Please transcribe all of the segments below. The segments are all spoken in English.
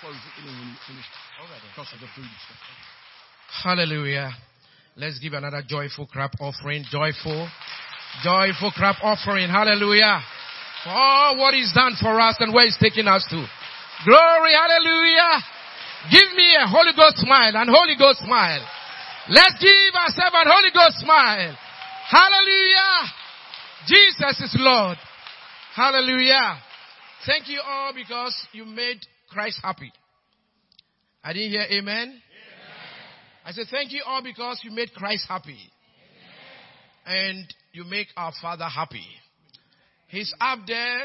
close it when you finish. Because of the food and stuff. Hallelujah. Let's give another joyful clap offering. Joyful. Joyful clap offering. Hallelujah. For all what he's done for us and where he's taking us to. Glory. Hallelujah. Give me a Holy Ghost smile and Holy Ghost smile. Let's give ourselves a Holy Ghost smile. Hallelujah. Jesus is Lord. Hallelujah. Thank you all because you made Christ happy. I didn't hear amen. amen. I said thank you all because you made Christ happy. Amen. And you make our Father happy. He's up there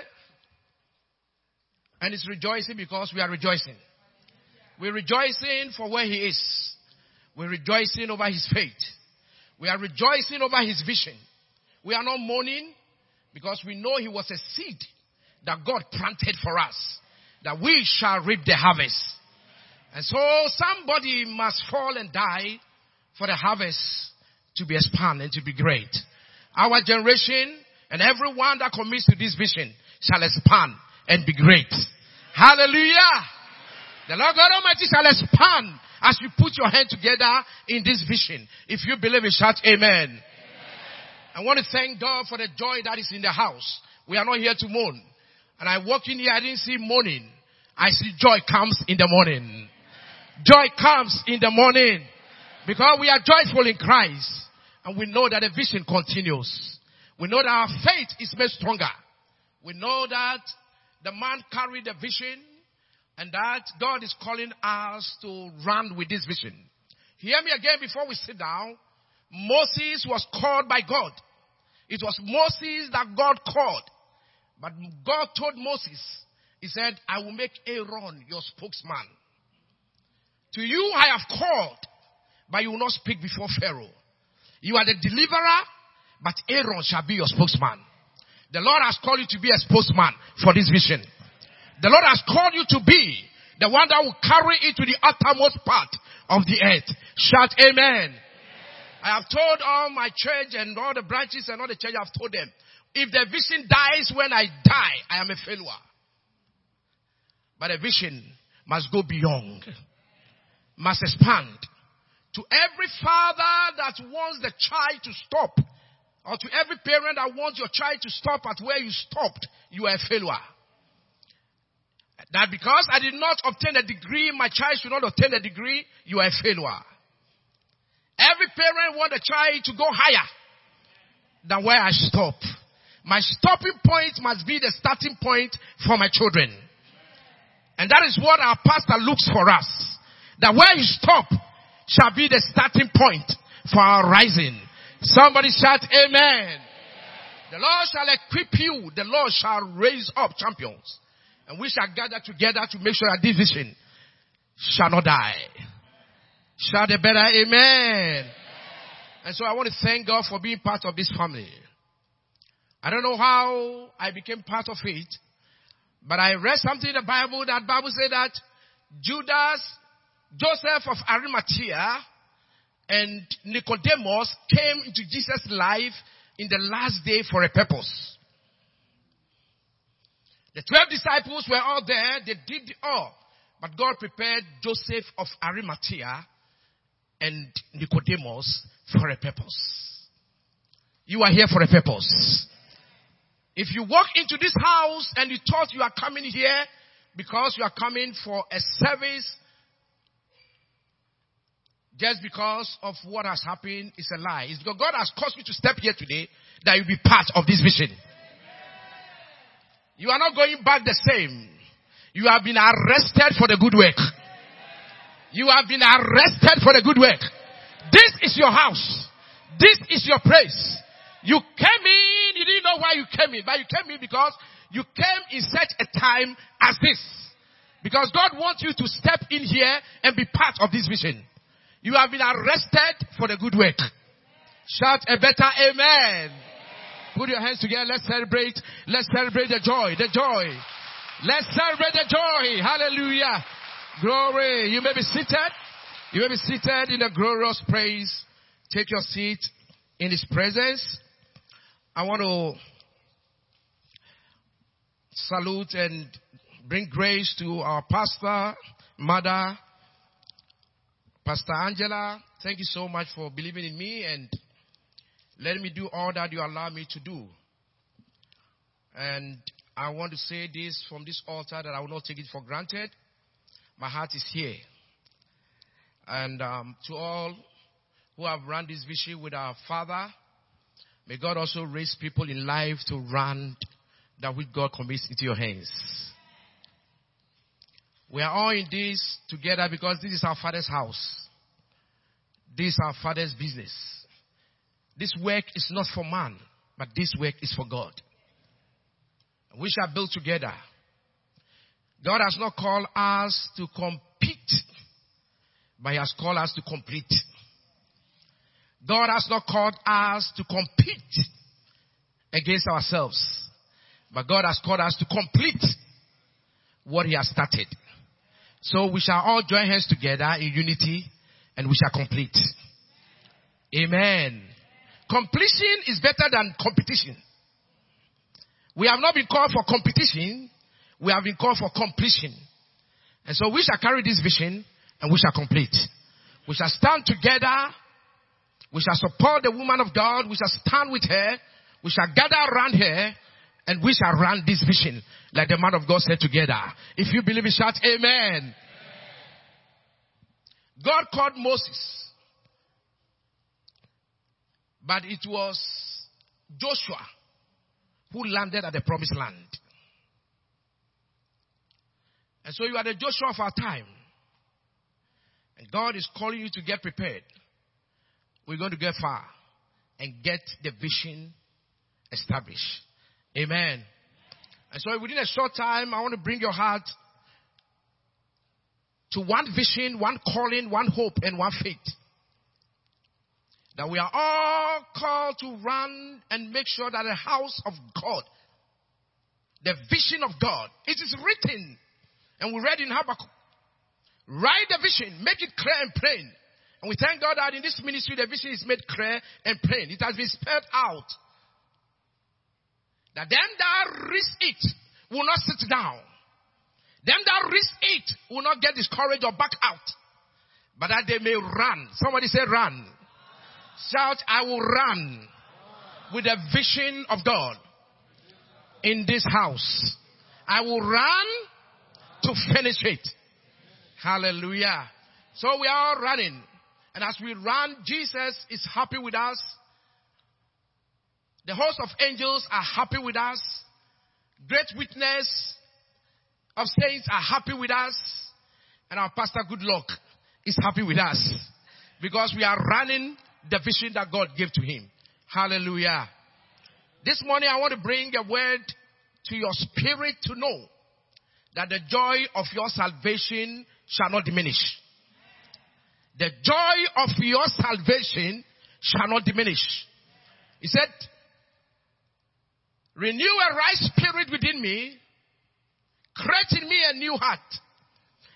and he's rejoicing because we are rejoicing. We're rejoicing for where he is. We're rejoicing over his faith. We are rejoicing over his vision. We are not mourning because we know he was a seed that God planted for us, that we shall reap the harvest. And so somebody must fall and die for the harvest to be expanded and to be great. Our generation and everyone that commits to this vision shall expand and be great. Hallelujah. The Lord God Almighty shall expand as you put your hand together in this vision. If you believe it, shout amen. amen. I want to thank God for the joy that is in the house. We are not here to mourn. And I walk in here, I didn't see mourning. I see joy comes in the morning. Joy comes in the morning. Because we are joyful in Christ. And we know that the vision continues. We know that our faith is made stronger. We know that the man carried the vision and that God is calling us to run with this vision. Hear me again before we sit down. Moses was called by God. It was Moses that God called. But God told Moses, He said, I will make Aaron your spokesman. To you I have called, but you will not speak before Pharaoh. You are the deliverer, but Aaron shall be your spokesman. The Lord has called you to be a spokesman for this vision. The Lord has called you to be the one that will carry it to the uttermost part of the earth. Shout amen. amen. I have told all my church and all the branches and all the church, I have told them, if the vision dies when I die, I am a failure. But a vision must go beyond, must expand. To every father that wants the child to stop, or to every parent that wants your child to stop at where you stopped, you are a failure. That because I did not obtain a degree, my child should not obtain a degree, you are a failure. Every parent wants a child to go higher than where I stop. My stopping point must be the starting point for my children. And that is what our pastor looks for us. That where you stop shall be the starting point for our rising. Somebody shout amen. The Lord shall equip you. The Lord shall raise up champions. And we shall gather together to make sure that this vision shall not die. Shout a better amen. And so I want to thank God for being part of this family. I don't know how I became part of it, but I read something in the Bible that Bible said that Judas, Joseph of Arimathea, and Nicodemus came into Jesus' life in the last day for a purpose. The twelve disciples were all there, they did all. But God prepared Joseph of Arimathea and Nicodemus for a purpose. You are here for a purpose. If you walk into this house and you thought you are coming here because you are coming for a service just because of what has happened is a lie. It's because God has caused you to step here today that you'll be part of this vision. You are not going back the same. You have been arrested for the good work. You have been arrested for the good work. This is your house. This is your place. You came in, know why you came in, but you came in because you came in such a time as this. Because God wants you to step in here and be part of this vision. You have been arrested for the good work. Shout a better amen. Put your hands together. Let's celebrate. Let's celebrate the joy. The joy. Let's celebrate the joy. Hallelujah. Glory. You may be seated. You may be seated in the glorious praise. Take your seat in His presence. I want to salute and bring grace to our pastor, mother, Pastor Angela, thank you so much for believing in me and letting me do all that you allow me to do. And I want to say this from this altar that I will not take it for granted. My heart is here. And um, to all who have run this vision with our Father, may God also raise people in life to run that which God commits into your hands. We are all in this together because this is our Father's house. This is our Father's business. This work is not for man, but this work is for God. We shall build together. God has not called us to compete, but He has called us to complete. God has not called us to compete against ourselves, but God has called us to complete what He has started. So we shall all join hands together in unity and we shall complete. Amen. Completion is better than competition. We have not been called for competition. We have been called for completion. And so we shall carry this vision and we shall complete. We shall stand together. We shall support the woman of God. We shall stand with her. We shall gather around her and we shall run this vision like the man of God said together. If you believe it, shout amen. amen. God called Moses. But it was Joshua who landed at the promised land. And so you are the Joshua of our time. And God is calling you to get prepared. We're going to get far and get the vision established. Amen. And so within a short time, I want to bring your heart to one vision, one calling, one hope, and one faith. That we are all called to run and make sure that the house of God, the vision of God, it is written, and we read in Habakkuk. Write the vision, make it clear and plain. And we thank God that in this ministry the vision is made clear and plain. It has been spelled out. That them that read it will not sit down. Them that risk it will not get discouraged or back out, but that they may run. Somebody say run. Shout, I will run with the vision of God in this house. I will run to finish it. Hallelujah. So we are running. And as we run, Jesus is happy with us. The host of angels are happy with us. Great witness of saints are happy with us. And our pastor, Goodluck, is happy with us. Because we are running the vision that God gave to him. Hallelujah. This morning I want to bring a word to your spirit to know that the joy of your salvation shall not diminish. The joy of your salvation shall not diminish. He said, renew a right spirit within me create in me a new heart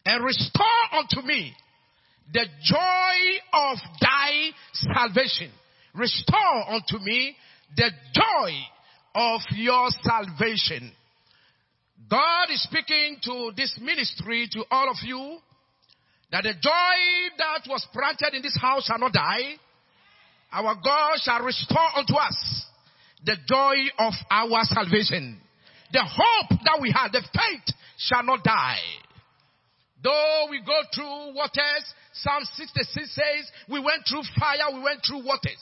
and restore unto me the joy of thy salvation. Restore unto me the joy of your salvation. God is speaking to this ministry, to all of you, that the joy that was planted in this house shall not die. Our God shall restore unto us the joy of our salvation. The hope that we have, the faith shall not die. Though we go through waters, Psalm 66 says, we went through fire, we went through waters.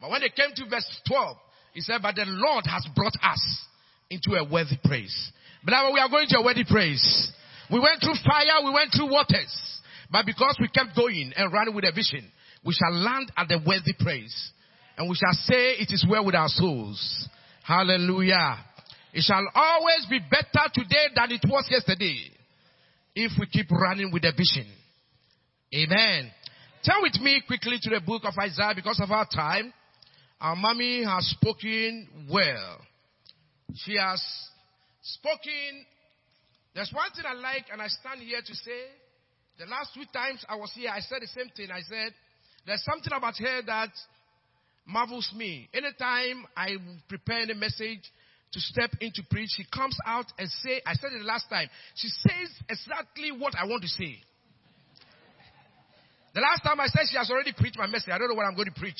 But when it came to verse 12, he said, but the Lord has brought us into a worthy praise. Beloved, we are going to a worthy praise. We went through fire, we went through waters. But because we kept going and running with a vision, we shall land at the worthy praise. And we shall say it is well with our souls. Hallelujah. It shall always be better today than it was yesterday if we keep running with the vision. Amen. Turn with me quickly to the book of Isaiah because of our time. Our mommy has spoken well. She has spoken. There's one thing I like, and I stand here to say. The last two times I was here, I said the same thing. I said, there's something about her that marvels me. Anytime I prepare a message, to step in to preach, she comes out and say, I said it the last time, she says exactly what I want to say. The last time I said she has already preached my message. I don't know what I'm going to preach.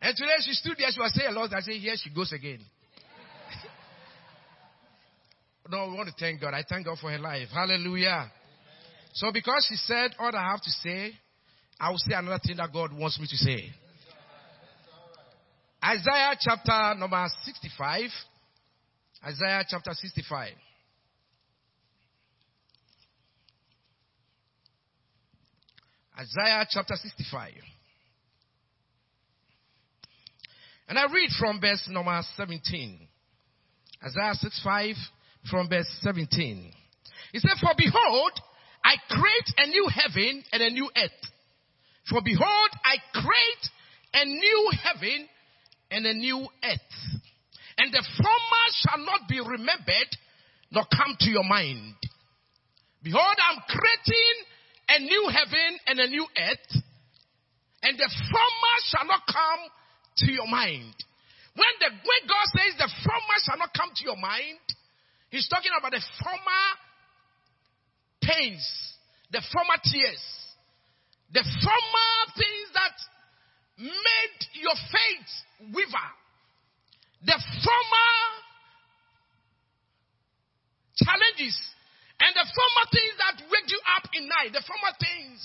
And today she stood there. She was saying a lot. I said, here she goes again. no, we want to thank God. I thank God for her life. Hallelujah. So because she said all I have to say, I will say another thing that God wants me to say. Isaiah chapter number 65. Isaiah chapter 65. Isaiah chapter 65. And I read from verse number 17. Isaiah 65 from verse 17. He said, For behold, I create a new heaven and a new earth. For behold, I create a new heaven and a new earth. And the former shall not be remembered nor come to your mind. Behold, I'm creating a new heaven and a new earth. And the former shall not come to your mind. When the when God says the former shall not come to your mind, He's talking about the former pains, the former tears, the former things that made your faith waver, the former challenges, and the former things that wake you up in night, the former things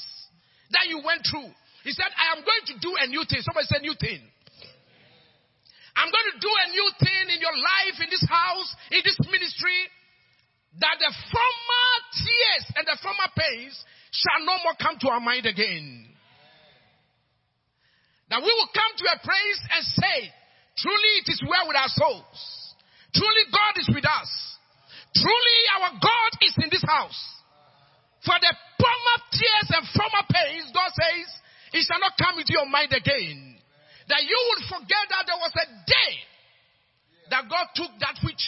that you went through. He said, I am going to do a new thing. Somebody said new thing. I'm going to do a new thing in your life, in this house, in this ministry, that the former tears and the former pains shall no more come to our mind again. That we will come to a place and say, truly it is well with our souls. Truly God is with us. Truly our God is in this house. For the former tears and former pains, God says, it shall not come into your mind again that you will forget that there was a day that God took that which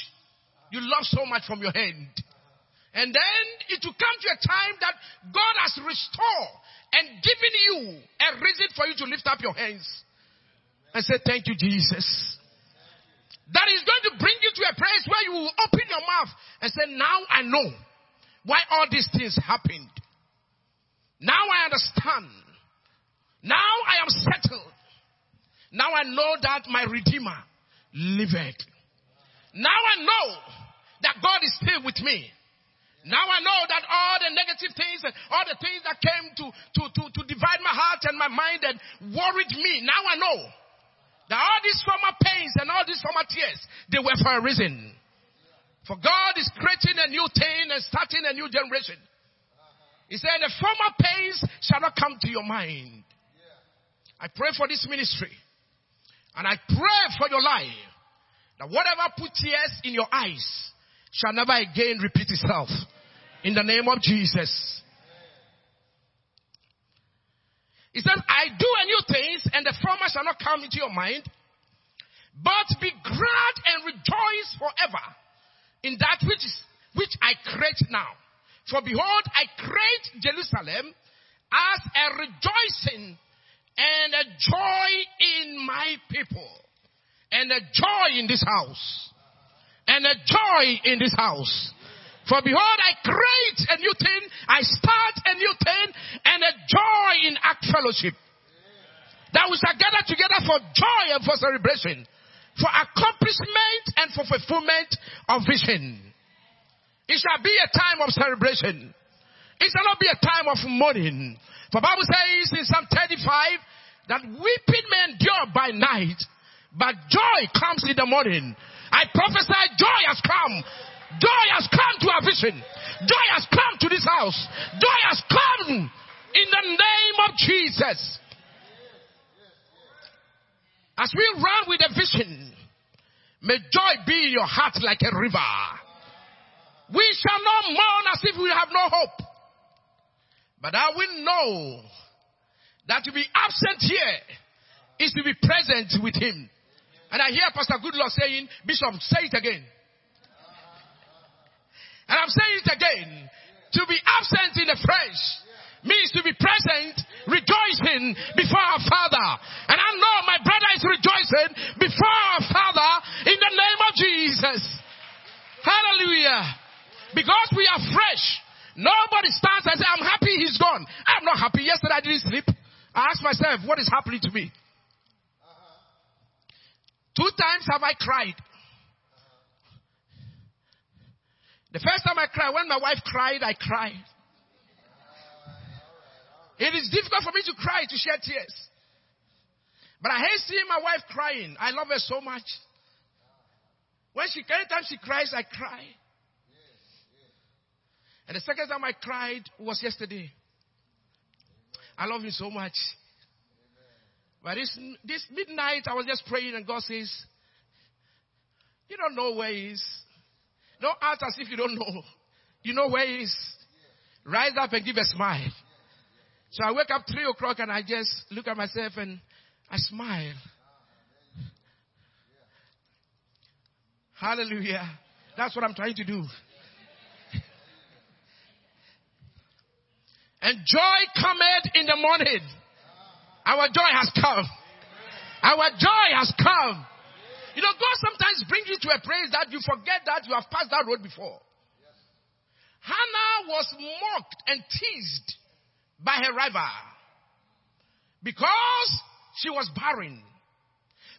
you love so much from your hand. And then it will come to a time that God has restored and given you a reason for you to lift up your hands and say, Thank you, Jesus. That is going to bring you to a place where you will open your mouth and say, Now I know why all these things happened. Now I understand. Now I am settled. Now I know that my Redeemer liveth. Now I know that God is still with me. Now I know that all the negative things and all the things that came to, to, to, to divide my heart and my mind and worried me, now I know that all these former pains and all these former tears, they were for a reason. For God is creating a new thing and starting a new generation. He said, the former pains shall not come to your mind. I pray for this ministry. And I pray for your life that whatever put tears in your eyes shall never again repeat itself. In the name of Jesus. He says, I do a new things and the former shall not come into your mind, but be glad and rejoice forever in that which is, which I create now. For behold, I create Jerusalem as a rejoicing and a joy in my people and a joy in this house and a joy in this house. For behold, I create a new thing, I start a new thing, and a joy in Ark Fellowship. That we shall gather together for joy and for celebration, for accomplishment and for fulfillment of vision. It shall be a time of celebration. It shall not be a time of mourning. For Bible says in Psalm 35 that weeping may endure by night, but joy comes in the morning. I prophesy joy has come. Joy has come to our vision. Joy has come to this house. Joy has come in the name of Jesus. As we run with a vision, may joy be in your heart like a river. We shall not mourn as if we have no hope. But I will know that to be absent here is to be present with him. And I hear Pastor Goodluck saying, Bishop, say it again. And I'm saying it again. To be absent in the flesh means to be present, rejoicing before our Father. And I know my brother is rejoicing before our Father in the name of Jesus. Hallelujah. Because we are fresh Nobody stands and says, I'm happy he's gone. I'm not happy. Yesterday I didn't sleep. I asked myself, what is happening to me? Two times have I cried. The first time I cried, when my wife cried, I cried. It is difficult for me to cry, to shed tears. But I hate seeing my wife crying. I love her so much. When she, anytime she cries, I cry. And the second time I cried was yesterday. I love him so much. But this, this midnight, I was just praying, and God says, You don't know where he is. Don't act as if you don't know. You know where he is. Rise up and give a smile. So I wake up three o'clock and I just look at myself and I smile. Hallelujah. That's what I'm trying to do. and joy cometh in the morning. Our joy has come. Our joy has come. You know, God sometimes brings you to a place that you forget that you have passed that road before. Hannah was mocked and teased by her rival because she was barren.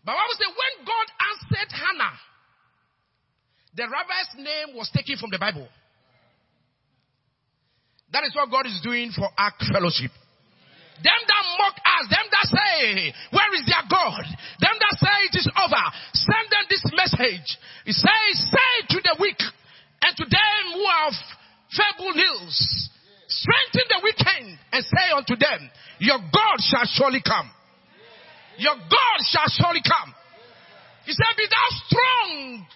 But Bible said when God answered Hannah, the rival's name was taken from the Bible. That is what God is doing for our fellowship. Them that mock us, them that say, where is their God? Them that say it is over, send them this message. He says, say to the weak and to them who have feeble knees, strengthen the weekend and say unto them, your God shall surely come. Your God shall surely come. He said, be thou strong.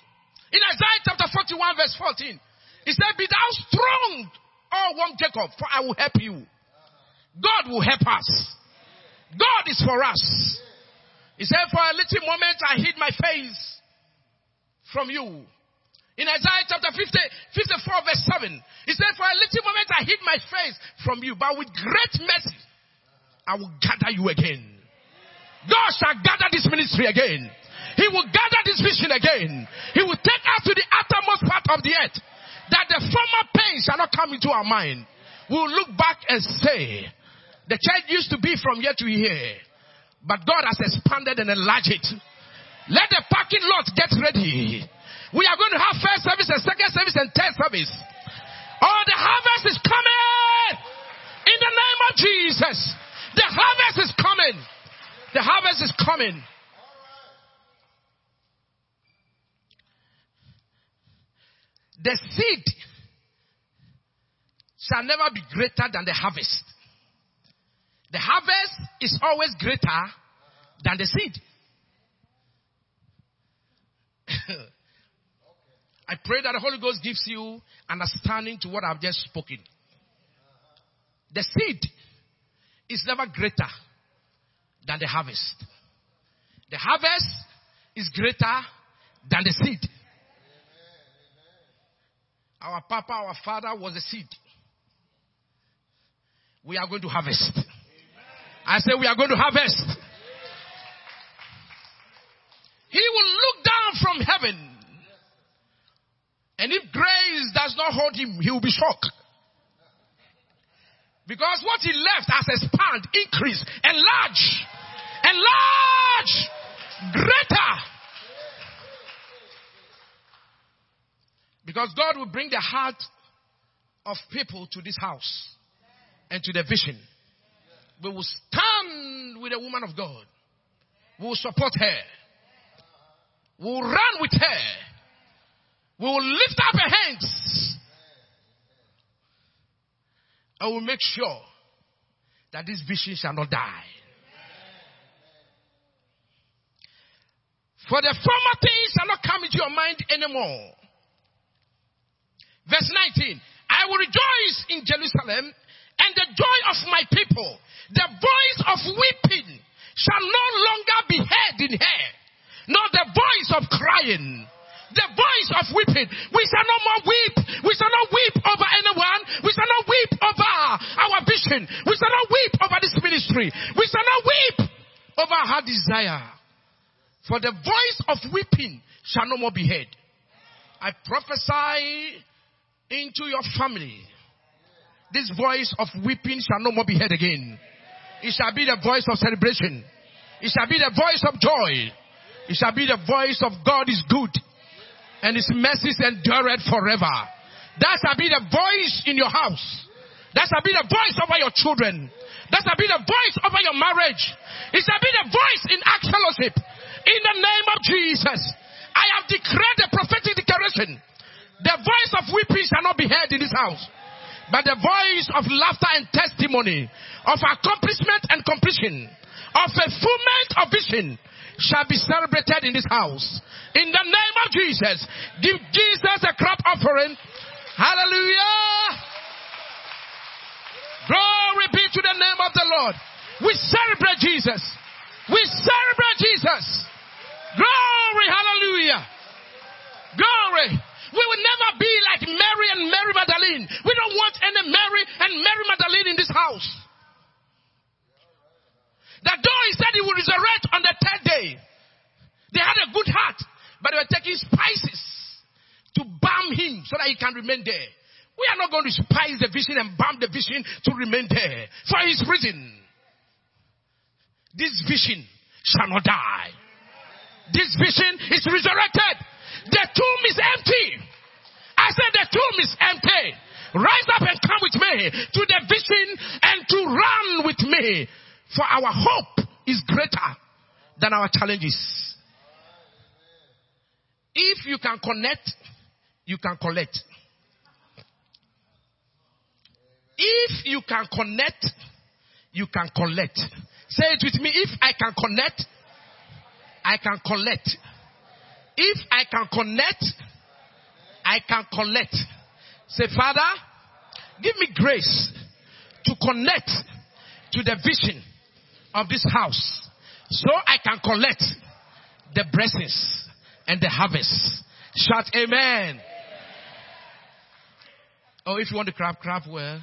In Isaiah chapter 41 verse 14, he said, be thou strong, O one Jacob, for I will help you. God will help us. God is for us. He said, For a little moment I hid my face from you. In Isaiah chapter 50, 54 verse 7, he said, For a little moment I hid my face from you, but with great mercy I will gather you again. God shall gather this ministry again. He will gather this vision again. He will take us to the uttermost part of the earth that the former pain shall not come into our mind. We will look back and say, the church used to be from here to here, but God has expanded and enlarged it. Let the parking lot get ready. We are going to have first service and second service and third service. Oh, the harvest is coming in the name of Jesus. The harvest is coming. The harvest is coming. The seed shall never be greater than the harvest. The harvest is always greater than the seed. I pray that the Holy Ghost gives you understanding to what I've just spoken. The seed is never greater than the harvest. The harvest is greater than the seed. Our papa, our father was the seed. We are going to harvest. I say we are going to harvest. He will look down from heaven. And if grace does not hold him, he will be shocked. Because what he left has expanded, increased, enlarged, enlarged, greater. Because God will bring the heart of people to this house and to the vision. We will stand with the woman of God. We will support her. We will run with her. We will lift up her hands. I will make sure that this vision shall not die. For the former things shall not come into your mind anymore. Verse 19. I will rejoice in Jerusalem and the joy of my people. The voice of weeping shall no longer be heard in her, nor the voice of crying. The voice of weeping. We shall no more weep. We shall not weep over anyone. We shall not weep over our vision. We shall not weep over this ministry. We shall not weep over her desire. For the voice of weeping shall no more be heard. I prophesy into your family This voice of weeping shall no more be heard again. It shall be the voice of celebration. It shall be the voice of joy. It shall be the voice of God is good and his mercies endureth forever. That shall be the voice in your house. That shall be the voice over your children. That shall be the voice over your marriage. It shall be the voice in Acts Fellowship. In the name of Jesus. I have declared a prophetic declaration. The voice of weeping shall not be heard in this house. But the voice of laughter and testimony, of accomplishment and completion, of fulfillment of vision shall be celebrated in this house. In the name of Jesus, give Jesus a crop offering. Hallelujah. Glory be to the name of the Lord. We celebrate Jesus. We celebrate Jesus. Glory, hallelujah. Glory. We will never be like Mary and Mary Magdalene. We don't want any Mary and Mary Magdalene in this house. That though he said he would resurrect on the third day, they had a good heart, but they were taking spices to balm him so that he can remain there. We are not going to spice the vision and balm the vision to remain there. For his reason. This vision shall not die. This vision is resurrected. The tomb is empty. I said the tomb is empty. Rise up and come with me to the vision and to run with me. For our hope is greater than our challenges. If you can connect, you can collect. If you can connect, you can collect. Say it with me. If I can connect, I can collect. If I can connect, I can collect. Say, Father, give me grace to connect to the vision of this house so I can collect the blessings and the harvest. Shout amen. Oh, if you want to clap, clap well.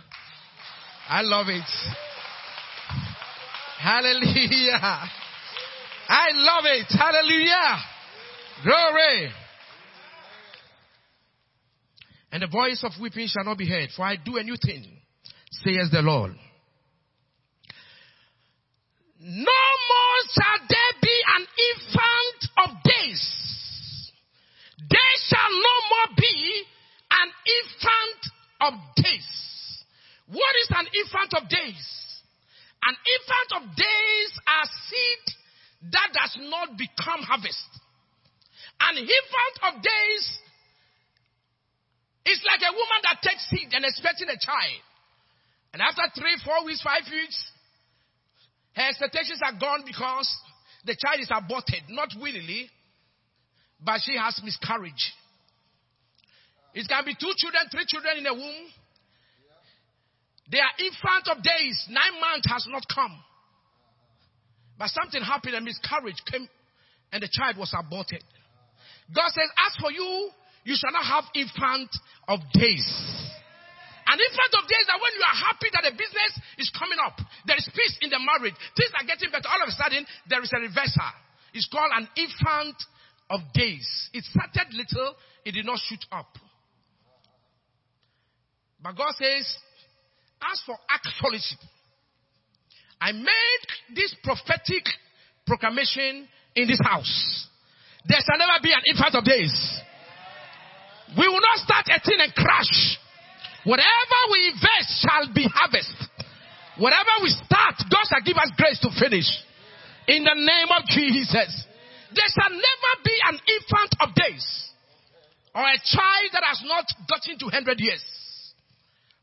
I love it. Hallelujah. I love it. Hallelujah. Glory. And the voice of weeping shall not be heard, for I do a new thing, says the Lord. No more shall there be an infant of days. There shall no more be an infant of days. What is an infant of days? An infant of days are seed that does not become harvest. An infant of days is like a woman that takes seed and expecting a child. And after three, four weeks, five weeks, her expectations are gone because the child is aborted, not willingly, but she has miscarriage. It can be two children, three children in a womb. They are infant of days. Nine months has not come. But something happened and miscarriage came and the child was aborted. God says, as for you, you shall not have infant of days. An infant of days that when you are happy that the business is coming up, there is peace in the marriage, things are getting better. All of a sudden, there is a reversal. It's called an infant of days. It started little, it did not shoot up. But God says, as for actuality, I made this prophetic proclamation in this house. There shall never be an infant of days. We will not start a thing and crash. Whatever we invest shall be harvest. Whatever we start, God shall give us grace to finish. In the name of Jesus. There shall never be an infant of days or a child that has not gotten to 100 years.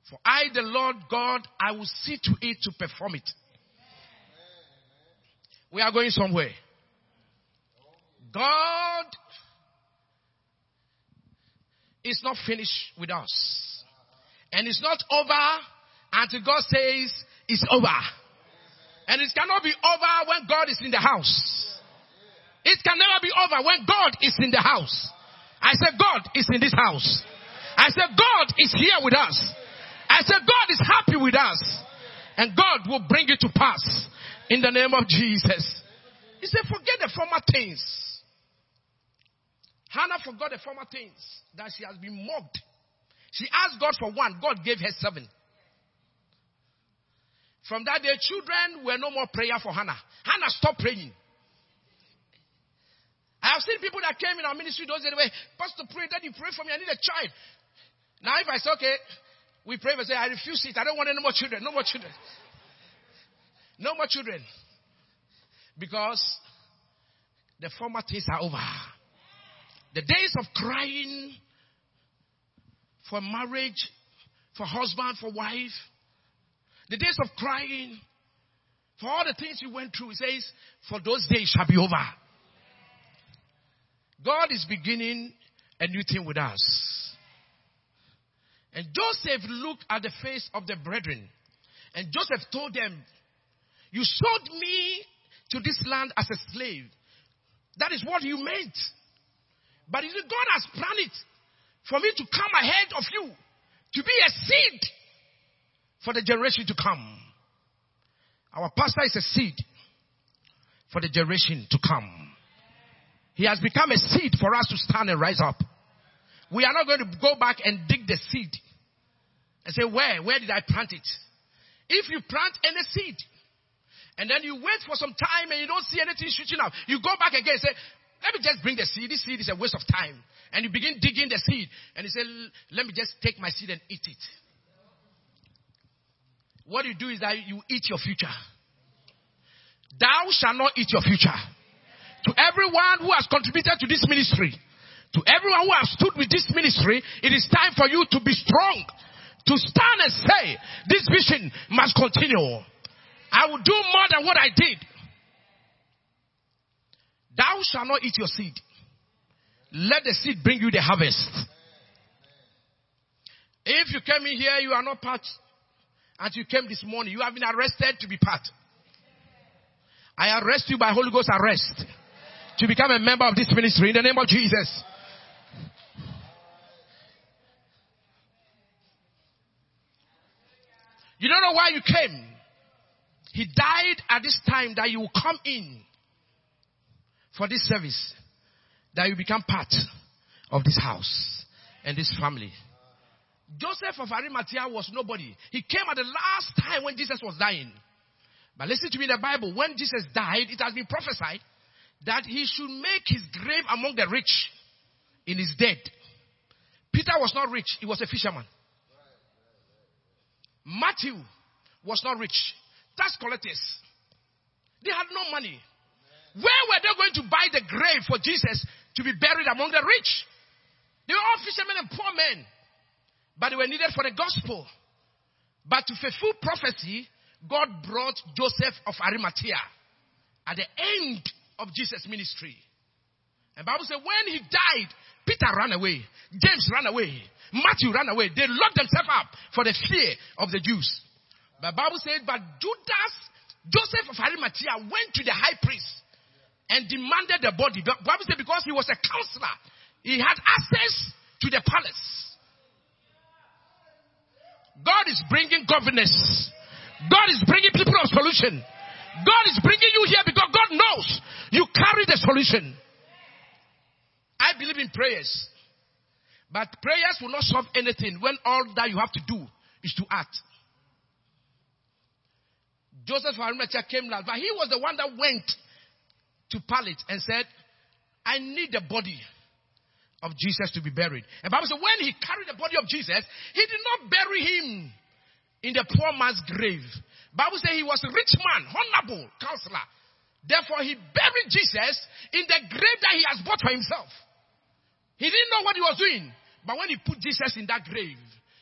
For I, the Lord God, I will see to it to perform it. We are going somewhere. God is not finished with us. And it's not over until God says it's over. And it cannot be over when God is in the house. It can never be over when God is in the house. I said God is in this house. I said God is here with us. I said God is happy with us. And God will bring it to pass in the name of Jesus. He said forget the former things. Hannah forgot the former things that she has been mocked. She asked God for one. God gave her seven. From that day, children were no more prayer for Hannah. Hannah stopped praying. I have seen people that came in our ministry those days, Pastor, pray, Daddy, pray for me. I need a child. Now, if I say, okay, we pray, but say, I refuse it. I don't want any more children. No more children. No more children. Because the former things are over. The days of crying for marriage, for husband, for wife, the days of crying, for all the things you went through, he says, for those days shall be over. God is beginning a new thing with us. And Joseph looked at the face of the brethren. And Joseph told them, You sold me to this land as a slave. That is what you meant. But God has planned it for me to come ahead of you, to be a seed for the generation to come. Our pastor is a seed for the generation to come. He has become a seed for us to stand and rise up. We are not going to go back and dig the seed and say, where? Where did I plant it? If you plant any seed and then you wait for some time and you don't see anything shooting up, you go back again and say, let me just bring the seed. This seed is a waste of time. And you begin digging the seed and you say, let me just take my seed and eat it. What you do is that you eat your future. Thou shalt not eat your future. To everyone who has contributed to this ministry, to everyone who has stood with this ministry, it is time for you to be strong, to stand and say, this vision must continue. I will do more than what I did. Thou shalt not eat your seed. Let the seed bring you the harvest. If you came in here, you are not part, and you came this morning, you have been arrested to be part. I arrest you by Holy Ghost arrest to become a member of this ministry in the name of Jesus. You don't know why you came. He died at this time that you will come in for this service, that you become part of this house and this family. Joseph of Arimathea was nobody. He came at the last time when Jesus was dying. But listen to me the Bible. When Jesus died, it has been prophesied that he should make his grave among the rich in his dead. Peter was not rich, he was a fisherman. Matthew was not rich. Tax collectors. They had no money. Where were they going to buy the grave for Jesus to be buried among the rich? They were all fishermen and poor men. But they were needed for the gospel. But to fulfill prophecy, God brought Joseph of Arimathea at the end of Jesus' ministry. And Bible said when he died, Peter ran away, James ran away, Matthew ran away. They locked themselves up for the fear of the Jews. But Bible said, but Judas, Joseph of Arimathea went to the high priest and demanded the body. Bible said because he was a counselor, he had access to the palace. God is bringing governance. God is bringing people of solution. God is bringing you here because God knows you carry the solution. I believe in prayers. But prayers will not solve anything when all that you have to do is to act. Joseph of Arimathea came last, but he was the one that went to Pilate and said, I need the body of Jesus to be buried. And Bible says when he carried the body of Jesus, he did not bury him in the poor man's grave. Bible says he was a rich man, honorable counselor. Therefore, he buried Jesus in the grave that he has bought for himself. He didn't know what he was doing. But when he put Jesus in that grave,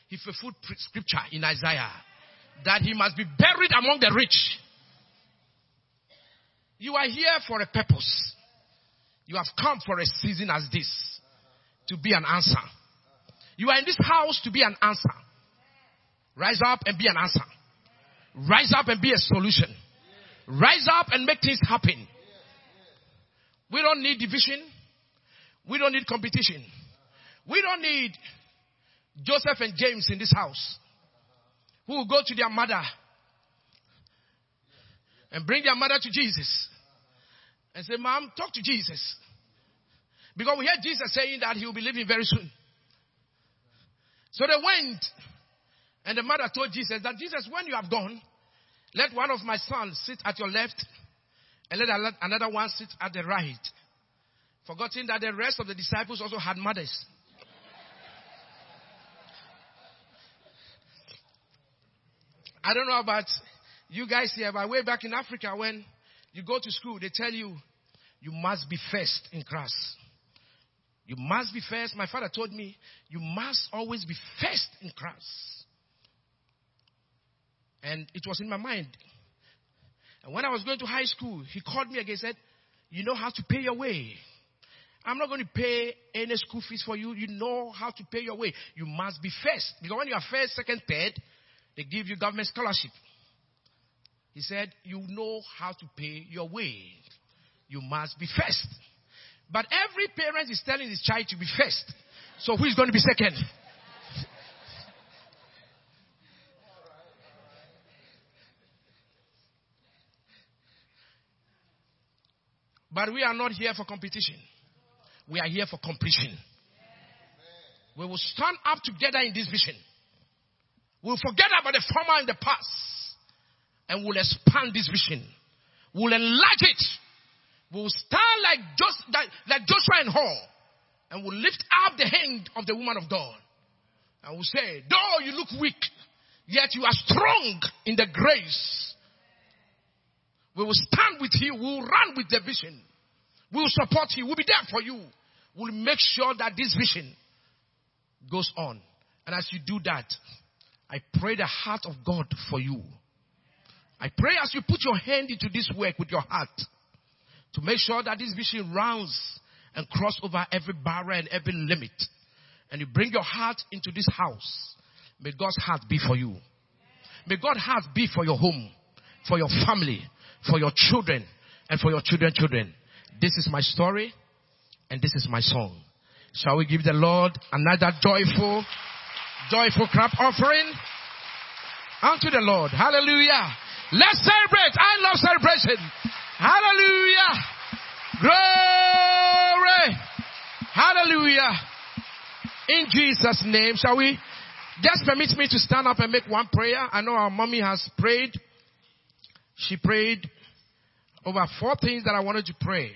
he fulfilled scripture in Isaiah that he must be buried among the rich. You are here for a purpose. You have come for a season as this to be an answer. You are in this house to be an answer. Rise up and be an answer. Rise up and be a solution. Rise up and make things happen. We don't need division. We don't need competition. We don't need Joseph and James in this house who will go to their mother and bring their mother to Jesus and say, Mom, talk to Jesus. Because we heard Jesus saying that he will be leaving very soon. So they went and the mother told Jesus that Jesus, when you have gone, Let one of my sons sit at your left and let another one sit at the right. Forgetting that the rest of the disciples also had mothers. I don't know about you guys here, way back in Africa, when you go to school, they tell you you must be first in class. You must be first. My father told me you must always be first in class. And it was in my mind. And when I was going to high school, he called me again and said, You know how to pay your way. I'm not going to pay any school fees for you. You know how to pay your way. You must be first. Because when you are first, second, third, they give you government scholarship. He said, You know how to pay your way. You must be first. But every parent is telling his child to be first. So who is going to be second? But we are not here for competition. We are here for completion. We will stand up together in this vision. We'll forget about the former and the past. And we'll expand this vision. We'll enlarge it. We'll stand like, just, like Joshua and Hur. And we'll lift up the hand of the woman of God. And we'll say, though you look weak, yet you are strong in the grace. We will stand with you. We will run with the vision. We will support you. We'll be there for you. We'll make sure that this vision goes on. And as you do that, I pray the heart of God for you. I pray as you put your hand into this work with your heart to make sure that this vision runs and cross over every barrier and every limit. And you bring your heart into this house. May God's heart be for you. May God's heart be for your home, for your family, for your children, and for your children children. This is my story and this is my song. Shall we give the Lord another joyful, joyful clap offering unto the Lord? Hallelujah. Let's celebrate. I love celebration. Hallelujah. Glory. Hallelujah. In Jesus' name, shall we? Just permit me to stand up and make one prayer. I know our mommy has prayed. She prayed over four things that I wanted to pray.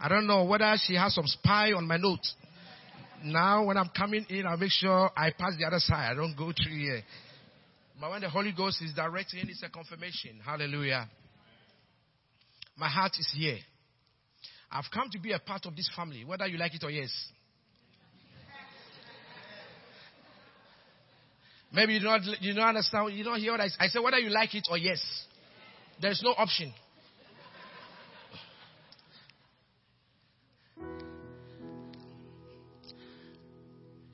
I don't know whether she has some spy on my notes. Now, when I'm coming in, I'll make sure I pass the other side. I don't go through here. But when the Holy Ghost is directing, it's a confirmation. Hallelujah. My heart is here. I've come to be a part of this family, whether you like it or yes. Maybe you don't, you don't understand. You don't hear what I, I say, whether you like it or yes. There's no option.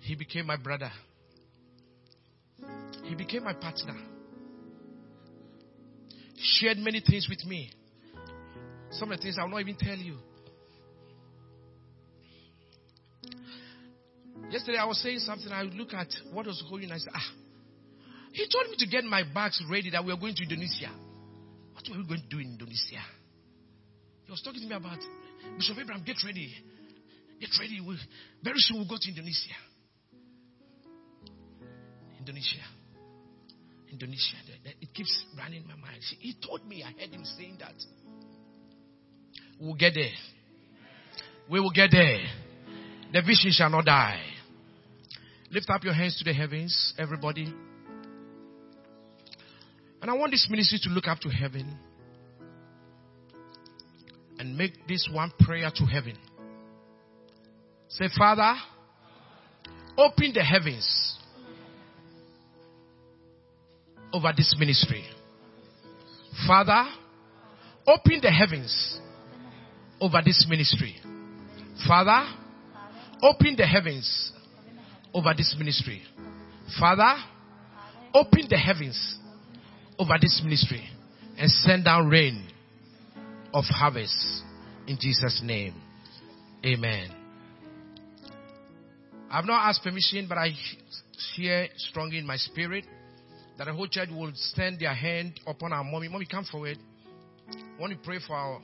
He became my brother. He became my partner. Shared many things with me. Some of the things I'll not even tell you. Yesterday I was saying something. I look at what was going on. I said, ah, he told me to get my bags ready that we are going to Indonesia. What were we going to do in Indonesia? He was talking to me about Bishop Abraham, get ready. Get ready. We, very soon we'll go to Indonesia. Indonesia. Indonesia. It keeps running in my mind. He told me, I heard him saying that. We'll get there. We will get there. The vision shall not die. Lift up your hands to the heavens, everybody. And I want this ministry to look up to heaven and make this one prayer to heaven. Say, Father, open the heavens over this ministry. Father, open the heavens over this ministry. Father, open the heavens over this ministry. Father, open the heavens over this ministry and send down rain of harvest in Jesus' name. Amen. I've not asked permission, but I hear strongly in my spirit that the whole church will stand their hand upon our mommy. Mommy, come forward. I want to pray for our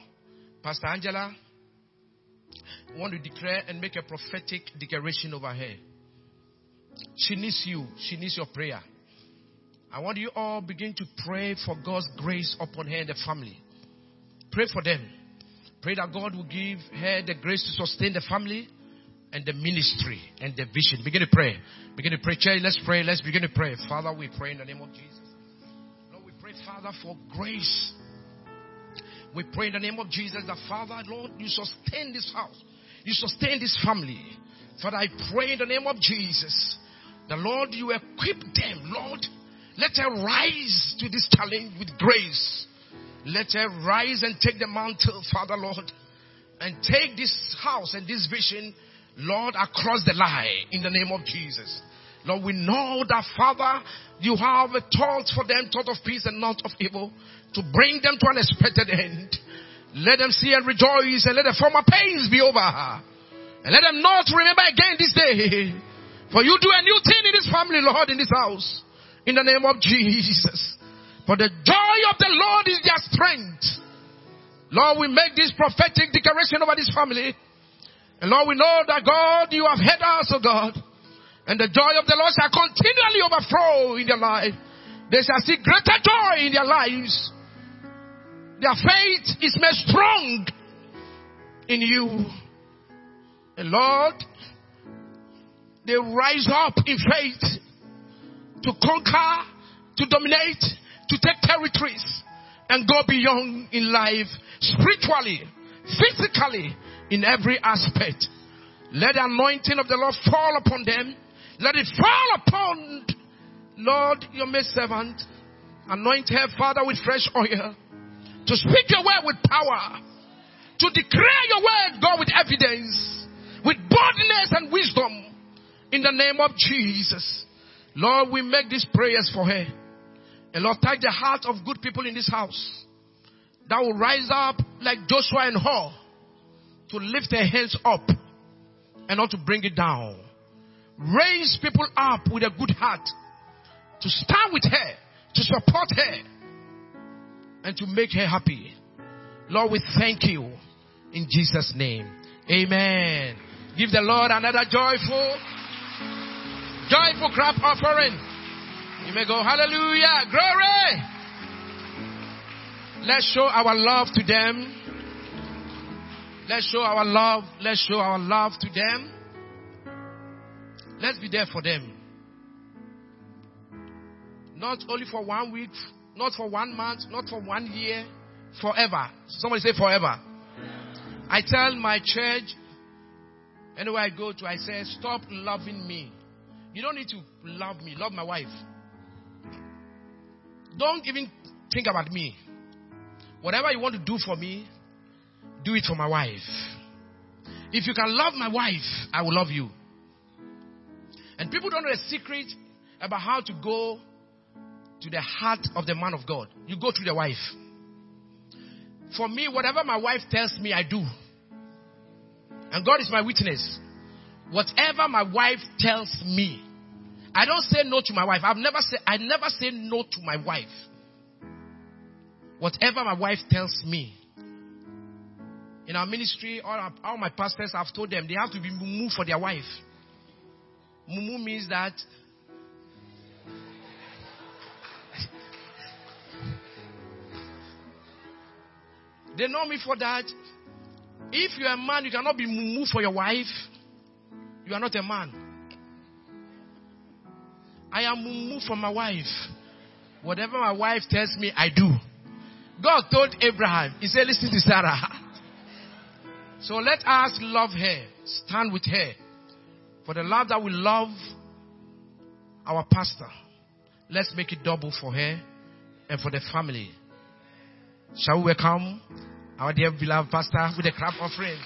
Pastor Angela. I want to declare and make a prophetic declaration over her. She needs you. She needs your prayer. I want you all begin to pray for God's grace upon her and the family. Pray for them. Pray that God will give her the grace to sustain the family and the ministry and the vision. Begin to pray. Begin to pray. Church, let's pray. Let's begin to pray. Father, we pray in the name of Jesus. Lord, we pray, Father, for grace. We pray in the name of Jesus that, Father, Lord, you sustain this house. You sustain this family. Father, I pray in the name of Jesus. The Lord, you equip them, Lord. Let her rise to this challenge with grace. Let her rise and take the mantle, Father Lord, and take this house and this vision, Lord, across the line in the name of Jesus. Lord, we know that, Father, you have a thought for them, thought of peace and not of evil, to bring them to an expected end. Let them see and rejoice and let the former pains be over. And let them not remember again this day. For you do a new thing in this family, Lord, in this house. In the name of Jesus. For the joy of the Lord is their strength. Lord, we make this prophetic declaration over this family. And Lord, we know that God, you have heard us, oh God. And the joy of the Lord shall continually overflow in their life. They shall see greater joy in their lives. Their faith is made strong in you. And Lord, they rise up in faith to conquer, to dominate, to take territories and go beyond in life spiritually, physically, in every aspect. Let the anointing of the Lord fall upon them. Let it fall upon, Lord, your maid servant. Anoint her, Father, with fresh oil. To speak your word with power. To declare your word, God, with evidence. With boldness and wisdom. In the name of Jesus. Lord, we make these prayers for her. And Lord, touch the heart of good people in this house that will rise up like Joshua and Hur to lift their hands up and not to bring it down. Raise people up with a good heart to stand with her, to support her, and to make her happy. Lord, we thank you in Jesus' name. Amen. Give the Lord another joyful, joyful clap offering. You may go, hallelujah, glory. Let's show our love to them. Let's show our love. Let's show our love to them. Let's be there for them. Not only for one week, not for one month, not for one year, forever. Somebody say forever. I tell my church, anywhere I go to, I say, stop loving me. You don't need to love me. Love my wife. Don't even think about me. Whatever you want to do for me, do it for my wife. If you can love my wife, I will love you. And people don't know a secret about how to go to the heart of the man of God. You go through the wife. For me, whatever my wife tells me, I do. And God is my witness. Whatever my wife tells me, I don't say no to my wife. I've never said, I never say no to my wife. Whatever my wife tells me. In our ministry, all, our, all my pastors, I've told them they have to be mumu for their wife. Mumu means that they know me for that. If you're a man, you cannot be mumu for your wife. You are not a man. I am mumu for my wife. Whatever my wife tells me, I do. God told Abraham, He said, Listen to Sarah. So let us love her, stand with her. For the love that we love our pastor, let's make it double for her and for the family. Shall we welcome our dear beloved pastor with a clap offering?